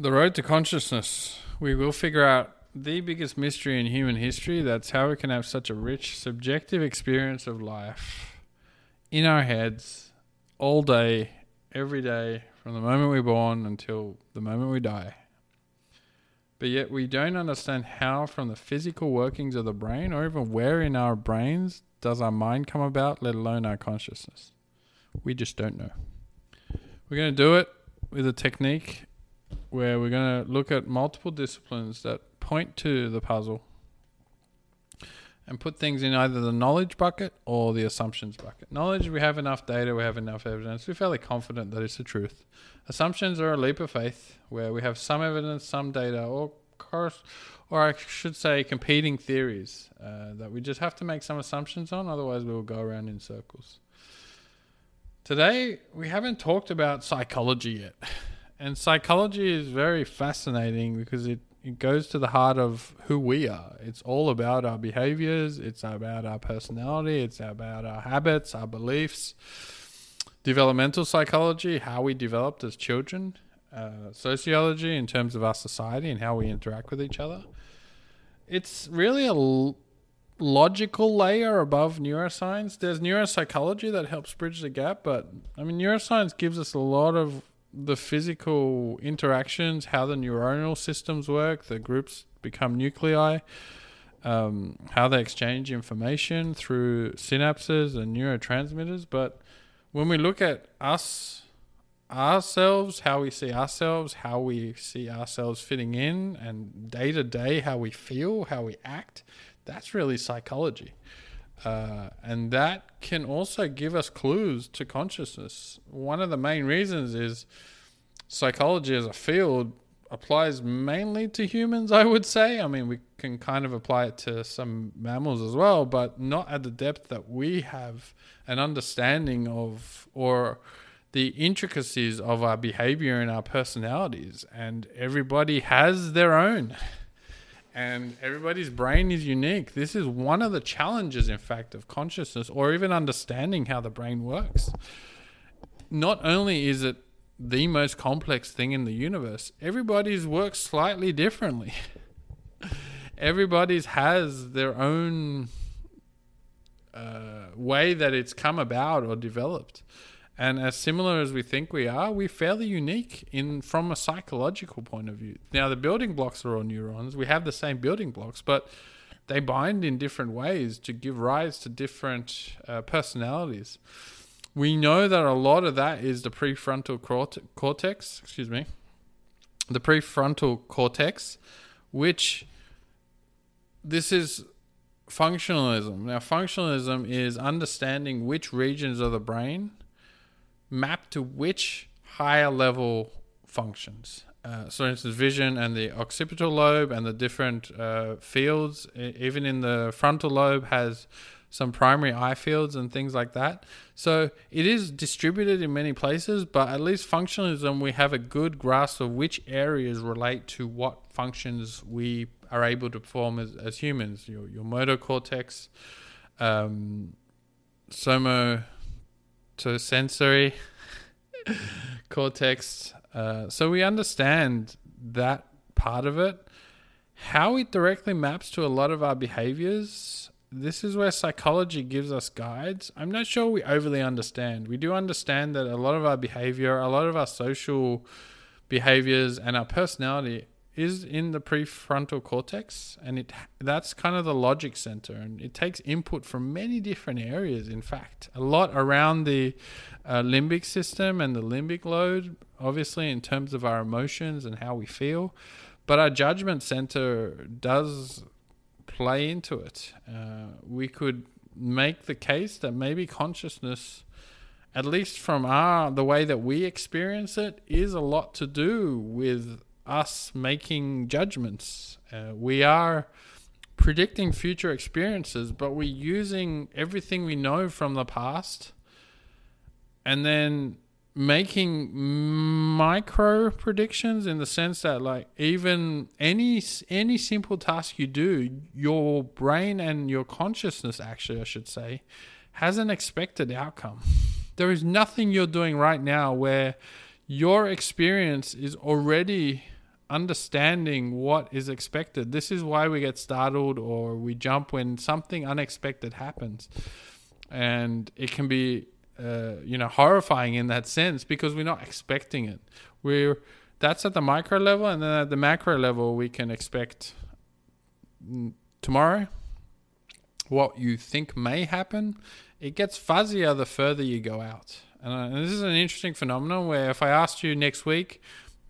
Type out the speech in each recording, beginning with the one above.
The road to consciousness. We will figure out the biggest mystery in human history. That's how we can have such a rich, subjective experience of life in our heads all day, every day, from the moment we're born until the moment we die. But yet we don't understand how, from the physical workings of the brain, or even where in our brains, does our mind come about, let alone our consciousness. We just don't know. We're going to do it with a technique where we're going to look at multiple disciplines that point to the puzzle and put things in either the knowledge bucket or the assumptions bucket. Knowledge, we have enough data, we have enough evidence, we're fairly confident that it's the truth. Assumptions are a leap of faith where we have some evidence, some data, or course, or I should say, competing theories uh, that we just have to make some assumptions on, otherwise, we will go around in circles. Today, we haven't talked about psychology yet. And psychology is very fascinating because it, it goes to the heart of who we are. It's all about our behaviors, it's about our personality, it's about our habits, our beliefs. Developmental psychology, how we developed as children, uh, sociology in terms of our society and how we interact with each other. It's really a l- logical layer above neuroscience. There's neuropsychology that helps bridge the gap, but I mean, neuroscience gives us a lot of the physical interactions, how the neuronal systems work, the groups become nuclei, um, how they exchange information through synapses and neurotransmitters. But when we look at us, ourselves, how we see ourselves, how we see ourselves fitting in, and day to day, how we feel, how we act, that's really psychology. Uh, and that can also give us clues to consciousness. One of the main reasons is psychology as a field applies mainly to humans, I would say. I mean, we can kind of apply it to some mammals as well, but not at the depth that we have an understanding of or the intricacies of our behavior and our personalities. And everybody has their own and everybody's brain is unique. This is one of the challenges, in fact, of consciousness or even understanding how the brain works. Not only is it the most complex thing in the universe, everybody's works slightly differently. everybody's has their own uh, way that it's come about or developed. And as similar as we think we are, we're fairly unique in from a psychological point of view. Now the building blocks are all neurons. We have the same building blocks, but they bind in different ways to give rise to different uh, personalities. We know that a lot of that is the prefrontal cortex, excuse me, the prefrontal cortex, which this is functionalism. Now, functionalism is understanding which regions of the brain map to which higher level functions. Uh, so, for instance, vision and the occipital lobe and the different uh, fields, even in the frontal lobe, has some primary eye fields and things like that. So it is distributed in many places, but at least functionalism, we have a good grasp of which areas relate to what functions we are able to perform as, as humans. Your, your motor cortex, um, somo to sensory cortex. Uh, so we understand that part of it. How it directly maps to a lot of our behaviors, this is where psychology gives us guides. I'm not sure we overly understand. We do understand that a lot of our behavior, a lot of our social behaviors, and our personality is in the prefrontal cortex and it that's kind of the logic center and it takes input from many different areas in fact. A lot around the uh, limbic system and the limbic lobe obviously in terms of our emotions and how we feel but our judgment center does play into it. Uh, we could make the case that maybe consciousness at least from our the way that we experience it is a lot to do with us making judgments. Uh, we are predicting future experiences, but we're using everything we know from the past and then making micro predictions in the sense that like even any any simple task you do your brain and your consciousness actually I should say has an expected outcome there is nothing you're doing right now where your experience is already understanding what is expected. This is why we get startled or we jump when something unexpected happens. And it can be, uh, you know, horrifying in that sense because we're not expecting it. We're that's at the micro level, and then at the macro level, we can expect tomorrow what you think may happen. It gets fuzzier the further you go out. And, uh, and this is an interesting phenomenon where if I asked you next week,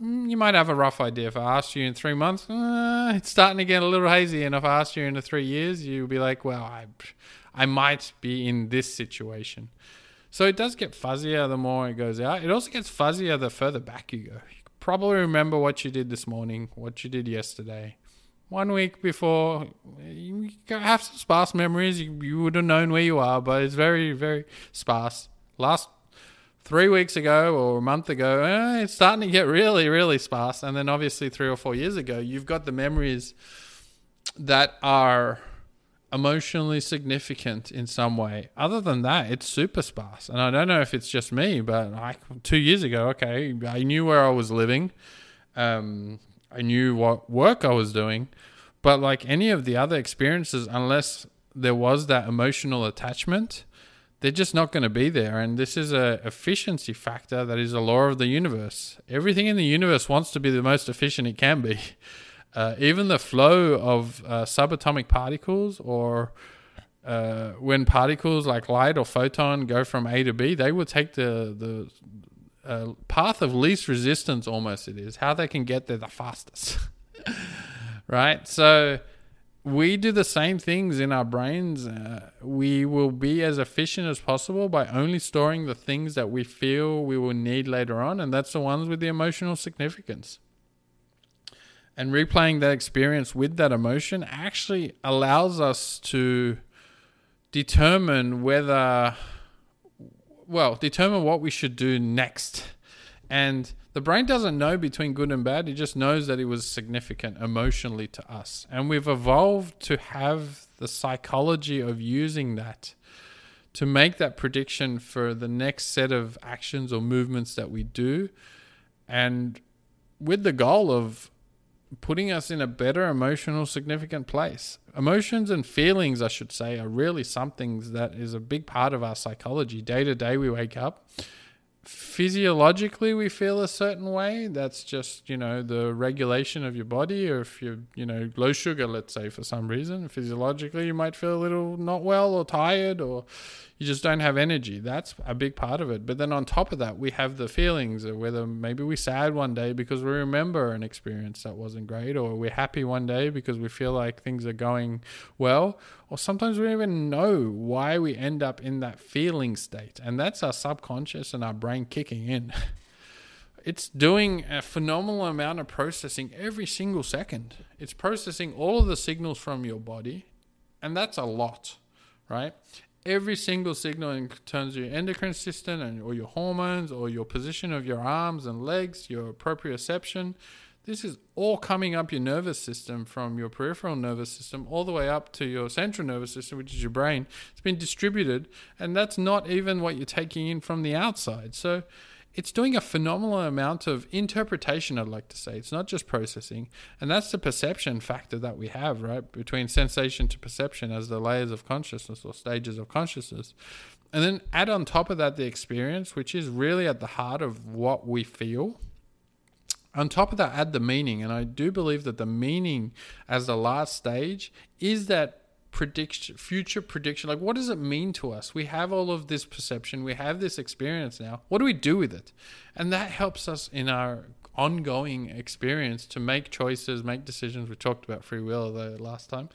you might have a rough idea. If I asked you in three months, uh, it's starting to get a little hazy. And if I asked you in three years, you'll be like, well, I, I might be in this situation. So it does get fuzzier the more it goes out. It also gets fuzzier the further back you go. You probably remember what you did this morning, what you did yesterday. One week before, you have some sparse memories. You, you would have known where you are, but it's very, very sparse. Last three weeks ago or a month ago, eh, it's starting to get really, really sparse. And then obviously three or four years ago, you've got the memories that are emotionally significant in some way. Other than that, it's super sparse. And I don't know if it's just me, but like two years ago, okay, I knew where I was living. Um, I knew what work I was doing. But like any of the other experiences, unless there was that emotional attachment, they're just not going to be there. And this is a efficiency factor that is a law of the universe. Everything in the universe wants to be the most efficient it can be. Uh, even the flow of uh, subatomic particles or uh, when particles like light or photon go from A to B, they will take the the uh, path of least resistance. Almost it is how they can get there the fastest, right? So we do the same things in our brains. Uh, we will be as efficient as possible by only storing the things that we feel we will need later on, and that's the ones with the emotional significance and replaying that experience with that emotion actually allows us to determine whether well determine what we should do next and the brain doesn't know between good and bad it just knows that it was significant emotionally to us and we've evolved to have the psychology of using that to make that prediction for the next set of actions or movements that we do and with the goal of putting us in a better emotional significant place. Emotions and feelings, I should say, are really something that is a big part of our psychology. Day to day, we wake up. Physiologically, we feel a certain way. That's just, you know, the regulation of your body. Or if you're, you know, low sugar, let's say, for some reason, physiologically, you might feel a little not well or tired or you just don't have energy. That's a big part of it. But then on top of that, we have the feelings of whether maybe we're sad one day because we remember an experience that wasn't great, or we're happy one day because we feel like things are going well, or sometimes we don't even know why we end up in that feeling state. And that's our subconscious and our brain kicking in. it's doing a phenomenal amount of processing every single second. It's processing all of the signals from your body, and that's a lot, right? every single signal in terms of your endocrine system and or your hormones or your position of your arms and legs, your proprioception. This is all coming up your nervous system from your peripheral nervous system all the way up to your central nervous system, which is your brain. It's been distributed, and that's not even what you're taking in from the outside. So it's doing a phenomenal amount of interpretation, I'd like to say. It's not just processing. And that's the perception factor that we have, right? Between sensation to perception as the layers of consciousness or stages of consciousness. And then add on top of that the experience, which is really at the heart of what we feel. On top of that, add the meaning. And I do believe that the meaning as the last stage is that prediction future prediction. Like what does it mean to us? We have all of this perception. We have this experience now. What do we do with it? And that helps us in our ongoing experience to make choices make decisions. We talked about free will the last time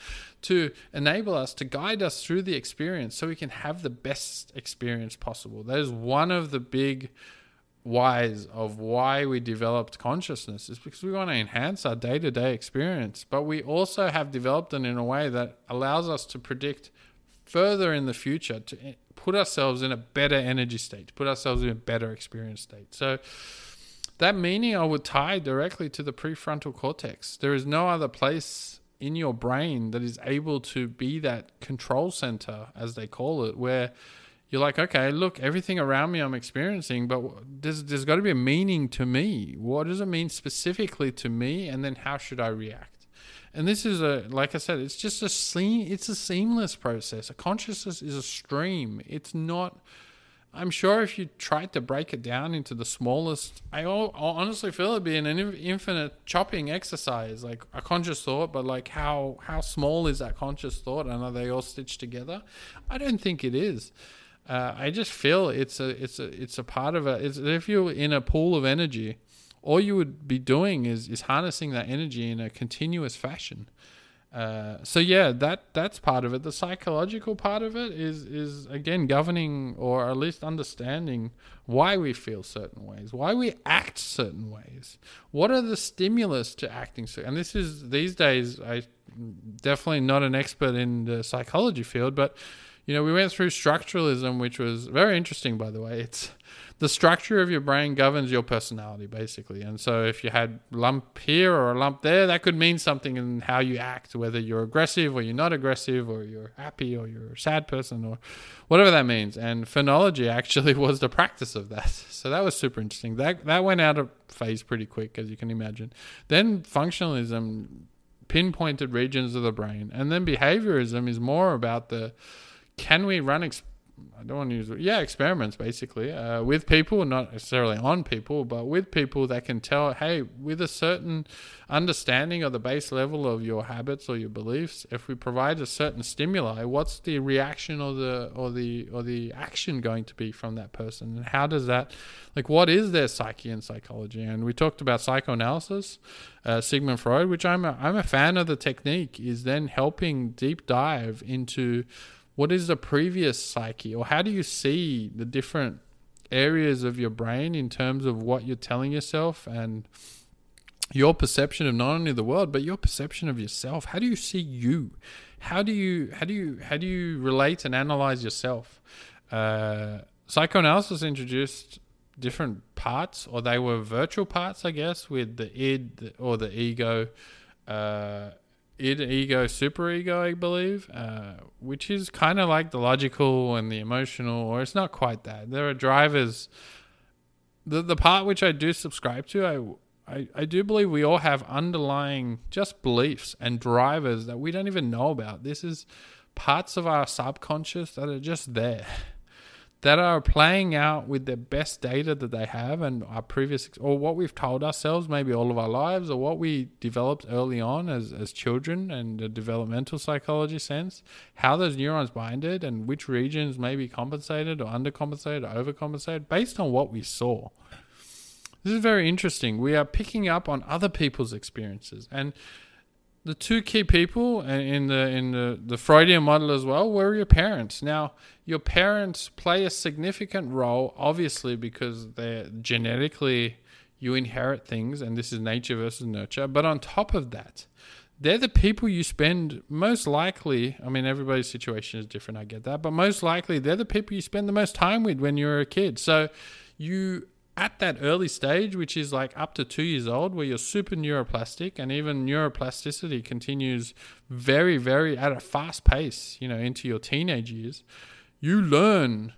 to enable us to guide us through the experience so we can have the best experience possible. That is one of the big whys of why we developed consciousness is because we want to enhance our day to day experience, but we also have developed it in a way that allows us to predict further in the future to eh, put ourselves in a better energy state, to put ourselves in a better experience state. So, that meaning I would tie directly to the prefrontal cortex. There is no other place in your brain that is able to be that control center, as they call it, where you're like, okay, look, everything around me I'm experiencing, but there's there's got to be a meaning to me. What does it mean specifically to me, and then how should I react? And this is a, like I said, it's just a seam, it's a seamless process. A consciousness is a stream. It's not. I'm sure if you tried to break it down into the smallest, I honestly feel it'd be an infinite chopping exercise, like a conscious thought. But like, how how small is that conscious thought, and are they all stitched together? I don't think it is. Uh, I just feel it's a it's a it's a part of a. It's if you're in a pool of energy, all you would be doing is is harnessing that energy in a continuous fashion. Uh, so yeah, that that's part of it. The psychological part of it is is again governing or at least understanding why we feel certain ways, why we act certain ways. What are the stimulus to acting so? And this is these days, I definitely not an expert in the psychology field, but you know, we went through structuralism, which was very interesting, by the way. It's the structure of your brain governs your personality, basically. And so, if you had lump here or a lump there, that could mean something in how you act, whether you're aggressive or you're not aggressive, or you're happy or you're a sad person, or whatever that means. And phrenology actually was the practice of that. So that was super interesting. That that went out of phase pretty quick, as you can imagine. Then functionalism pinpointed regions of the brain, and then behaviorism is more about the can we run ex- I don't want to use yeah experiments basically uh, with people, not necessarily on people, but with people that can tell, hey, with a certain understanding of the base level of your habits or your beliefs, if we provide a certain stimuli, what's the reaction or the or the or the action going to be from that person, and how does that, like, what is their psyche and psychology? And we talked about psychoanalysis, uh, Sigmund Freud, which I'm a, I'm a fan of the technique, is then helping deep dive into what is the previous psyche or how do you see the different areas of your brain in terms of what you're telling yourself and your perception of not only the world but your perception of yourself? How do you see you? How do you how do you how do you relate and analyze yourself? Uh, psychoanalysis introduced different parts or they were virtual parts i guess with the id or the ego. Uh, id, ego, super ego, I believe, uh, which is kind of like the logical and the emotional, or it's not quite that. There are drivers. The the part which I do subscribe to, I, I, I do believe we all have underlying just beliefs and drivers that we don't even know about. This is parts of our subconscious that are just there that are playing out with the best data that they have and our previous or what we've told ourselves maybe all of our lives or what we developed early on as, as children and the developmental psychology sense how those neurons binded and which regions may be compensated or undercompensated or overcompensated based on what we saw. This is very interesting. We are picking up on other people's experiences. And the two key people in the in the, the Freudian model as well were your parents. Now, your parents play a significant role, obviously, because they're genetically you inherit things, and this is nature versus nurture. But on top of that, they're the people you spend most likely. I mean, everybody's situation is different. I get that, but most likely they're the people you spend the most time with when you're a kid. So you at that early stage, which is like up to two years old, where you're super neuroplastic and even neuroplasticity continues very, very at a fast pace, you know, into your teenage years, you learn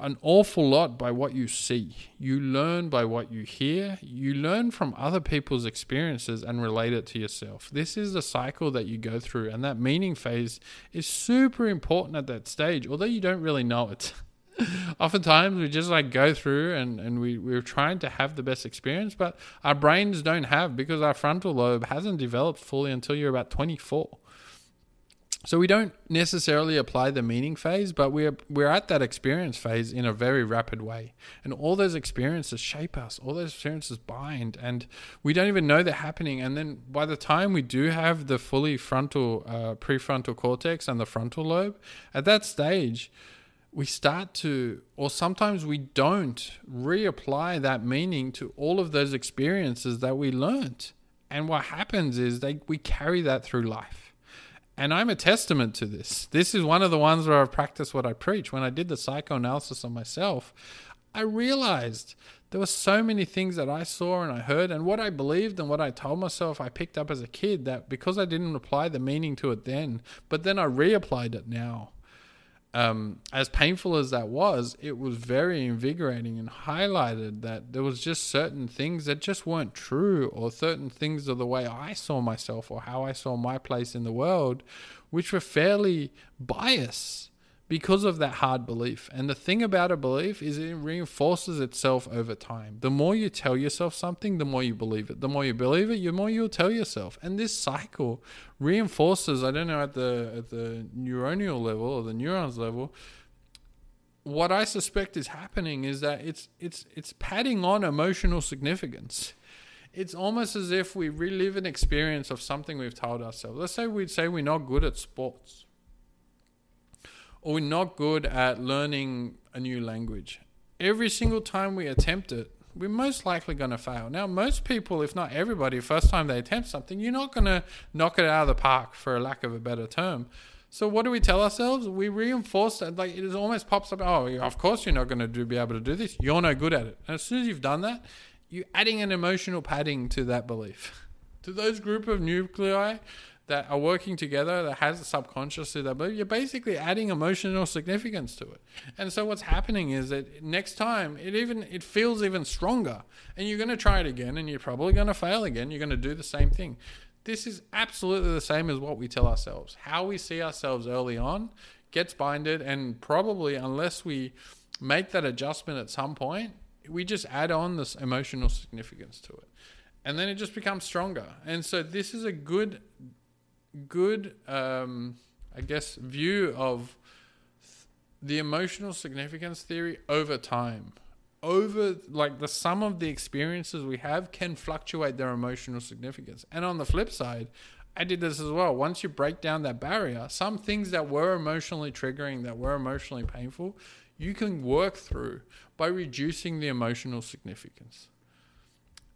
an awful lot by what you see. You learn by what you hear. You learn from other people's experiences and relate it to yourself. This is the cycle that you go through, and that meaning phase is super important at that stage, although you don't really know it. oftentimes we just like go through and, and we, we're trying to have the best experience, but our brains don't have because our frontal lobe hasn't developed fully until you're about 24. So we don't necessarily apply the meaning phase, but we're we're at that experience phase in a very rapid way. And all those experiences shape us, all those experiences bind, and we don't even know they're happening. And then by the time we do have the fully frontal uh, prefrontal cortex and the frontal lobe, at that stage, we start to, or sometimes we don't, reapply that meaning to all of those experiences that we learnt. And what happens is they, we carry that through life. And I'm a testament to this. This is one of the ones where I've practiced what I preach. When I did the psychoanalysis on myself, I realized there were so many things that I saw and I heard, and what I believed and what I told myself I picked up as a kid that because I didn't apply the meaning to it then, but then I reapplied it now um, as painful as that was, it was very invigorating and highlighted that there was just certain things that just weren't true, or certain things of the way I saw myself or how I saw my place in the world, which were fairly biased because of that hard belief. And the thing about a belief is it reinforces itself over time. The more you tell yourself something, the more you believe it. The more you believe it, the more you'll tell yourself. And this cycle reinforces, I don't know at the at the neuronal level or the neurons level, what I suspect is happening is that it's it's it's padding on emotional significance. It's almost as if we relive an experience of something we've told ourselves. Let's say we'd say we're not good at sports or we're not good at learning a new language. Every single time we attempt it, we're most likely going to fail. Now, most people, if not everybody, first time they attempt something, you're not going to knock it out of the park, for lack of a better term. So, what do we tell ourselves? We reinforce that. Like, it almost pops up, oh, of course you're not going to be able to do this. You're no good at it. And as soon as you've done that, you're adding an emotional padding to that belief. to those group of nuclei, that are working together that has a subconscious to that but you're basically adding emotional significance to it. And so what's happening is that next time it even it feels even stronger. And you're going to try it again and you're probably going to fail again. You're going to do the same thing. This is absolutely the same as what we tell ourselves. How we see ourselves early on gets binded and probably unless we make that adjustment at some point we just add on this emotional significance to it. And then it just becomes stronger. And so this is a good good, um, I guess, view of the emotional significance theory over time. Over, like, the sum of the experiences we have can fluctuate their emotional significance. And on the flip side, I did this as well. Once you break down that barrier, some things that were emotionally triggering, that were emotionally painful, you can work through by reducing the emotional significance.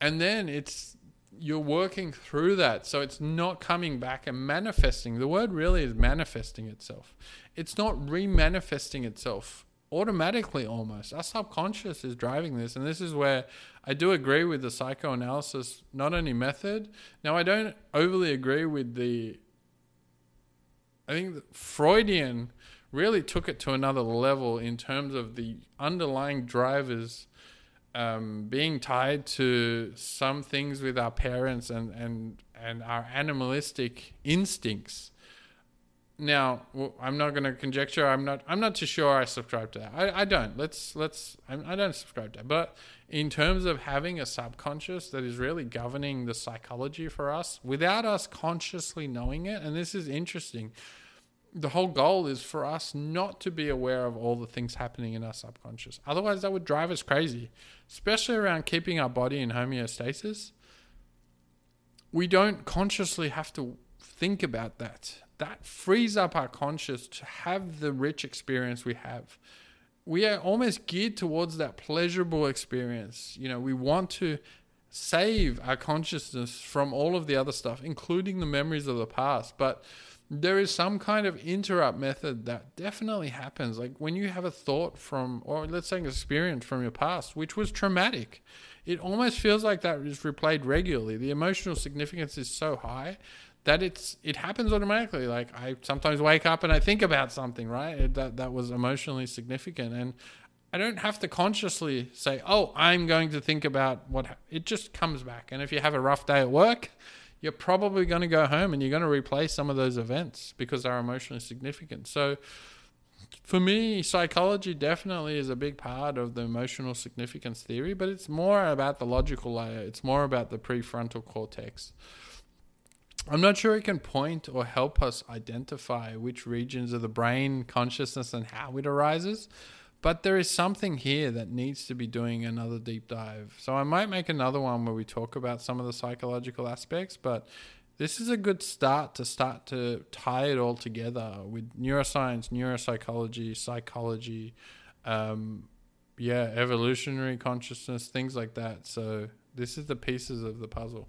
And then it's you're working through that. So it's not coming back and manifesting. The word really is manifesting itself. It's not remanifesting itself automatically almost. Our subconscious is driving this. And this is where I do agree with the psychoanalysis, not only method. Now, I don't overly agree with the. I think Freudian really took it to another level in terms of the underlying drivers um, being tied to some things with our parents and, and, and our animalistic instincts. Now, I'm not going to conjecture. I'm not. I'm not too sure. I subscribe to that. I, I don't. Let's let's. I don't subscribe to that. But in terms of having a subconscious that is really governing the psychology for us without us consciously knowing it, and this is interesting the whole goal is for us not to be aware of all the things happening in our subconscious. Otherwise, that would drive us crazy, especially around keeping our body in homeostasis. We don't consciously have to think about that. That frees up our conscious to have the rich experience we have. We are almost geared towards that pleasurable experience. You know, we want to save our consciousness from all of the other stuff, including the memories of the past. But there is some kind of interrupt method that definitely happens. Like when you have a thought from, or let's say an experience from your past, which was traumatic, it almost feels like that is replayed regularly. The emotional significance is so high that it's it happens automatically. Like I sometimes wake up and I think about something, right? That that was emotionally significant, and I don't have to consciously say, "Oh, I'm going to think about what." It just comes back. And if you have a rough day at work you're probably going to go home and you're going to replay some of those events because they're emotionally significant. So, for me, psychology definitely is a big part of the emotional significance theory, but it's more about the logical layer, it's more about the prefrontal cortex. I'm not sure it can point or help us identify which regions of the brain, consciousness, and how it arises. But there is something here that needs to be doing another deep dive. So I might make another one where we talk about some of the psychological aspects, but this is a good start to start to tie it all together with neuroscience, neuropsychology, psychology, um, yeah, evolutionary consciousness, things like that. So this is the pieces of the puzzle.